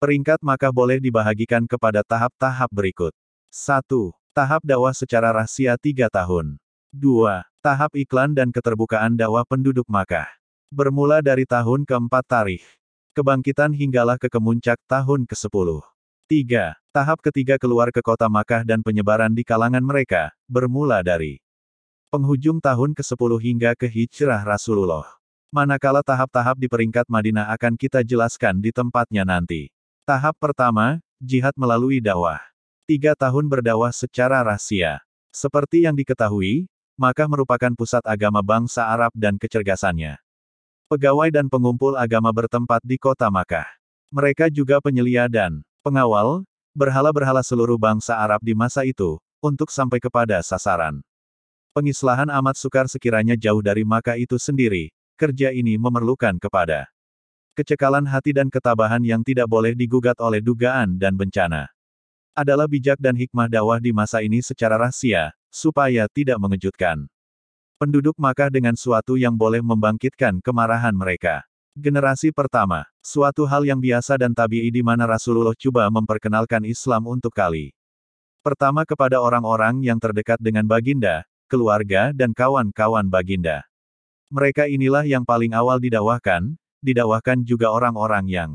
Peringkat maka boleh dibahagikan kepada tahap-tahap berikut. 1. Tahap dakwah secara rahasia 3 tahun. 2. Tahap iklan dan keterbukaan dakwah penduduk Makkah. Bermula dari tahun keempat tarikh. Kebangkitan hinggalah ke kemuncak tahun ke-10. 3. Tahap ketiga keluar ke kota Makkah dan penyebaran di kalangan mereka, bermula dari penghujung tahun ke-10 hingga ke hijrah Rasulullah. Manakala tahap-tahap di peringkat Madinah akan kita jelaskan di tempatnya nanti. Tahap pertama, jihad melalui dakwah. Tiga tahun berdakwah secara rahasia. Seperti yang diketahui, Makkah merupakan pusat agama bangsa Arab dan kecergasannya. Pegawai dan pengumpul agama bertempat di kota Makkah. Mereka juga penyelia dan pengawal, berhala-berhala seluruh bangsa Arab di masa itu, untuk sampai kepada sasaran. Pengislahan amat sukar sekiranya jauh dari Makkah itu sendiri, kerja ini memerlukan kepada Kecekalan hati dan ketabahan yang tidak boleh digugat oleh dugaan dan bencana. Adalah bijak dan hikmah dakwah di masa ini secara rahasia, supaya tidak mengejutkan. Penduduk Makkah dengan suatu yang boleh membangkitkan kemarahan mereka. Generasi pertama, suatu hal yang biasa dan tabii di mana Rasulullah coba memperkenalkan Islam untuk kali. Pertama kepada orang-orang yang terdekat dengan Baginda, keluarga dan kawan-kawan Baginda. Mereka inilah yang paling awal didakwahkan, didakwahkan juga orang-orang yang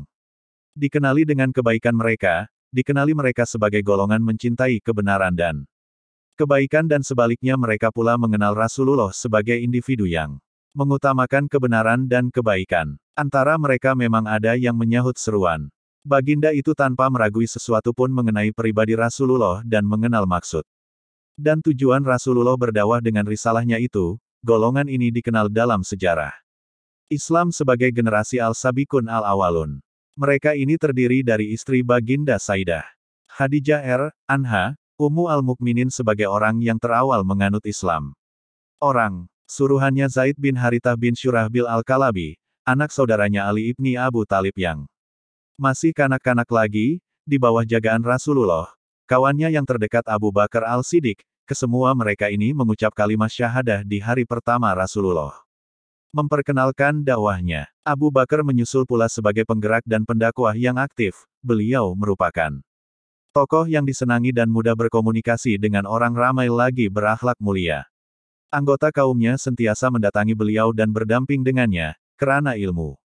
dikenali dengan kebaikan mereka, dikenali mereka sebagai golongan mencintai kebenaran dan kebaikan dan sebaliknya mereka pula mengenal Rasulullah sebagai individu yang mengutamakan kebenaran dan kebaikan. Antara mereka memang ada yang menyahut seruan. Baginda itu tanpa meragui sesuatu pun mengenai pribadi Rasulullah dan mengenal maksud. Dan tujuan Rasulullah berdakwah dengan risalahnya itu, golongan ini dikenal dalam sejarah. Islam sebagai generasi Al-Sabikun Al-Awalun. Mereka ini terdiri dari istri Baginda Saidah. Khadijah R. Anha, Ummu Al-Mukminin sebagai orang yang terawal menganut Islam. Orang, suruhannya Zaid bin Haritah bin Syurahbil Al-Kalabi, anak saudaranya Ali ibni Abu Talib yang masih kanak-kanak lagi, di bawah jagaan Rasulullah, kawannya yang terdekat Abu Bakar Al-Siddiq, kesemua mereka ini mengucap kalimat syahadah di hari pertama Rasulullah memperkenalkan dakwahnya. Abu Bakar menyusul pula sebagai penggerak dan pendakwah yang aktif, beliau merupakan tokoh yang disenangi dan mudah berkomunikasi dengan orang ramai lagi berakhlak mulia. Anggota kaumnya sentiasa mendatangi beliau dan berdamping dengannya, kerana ilmu.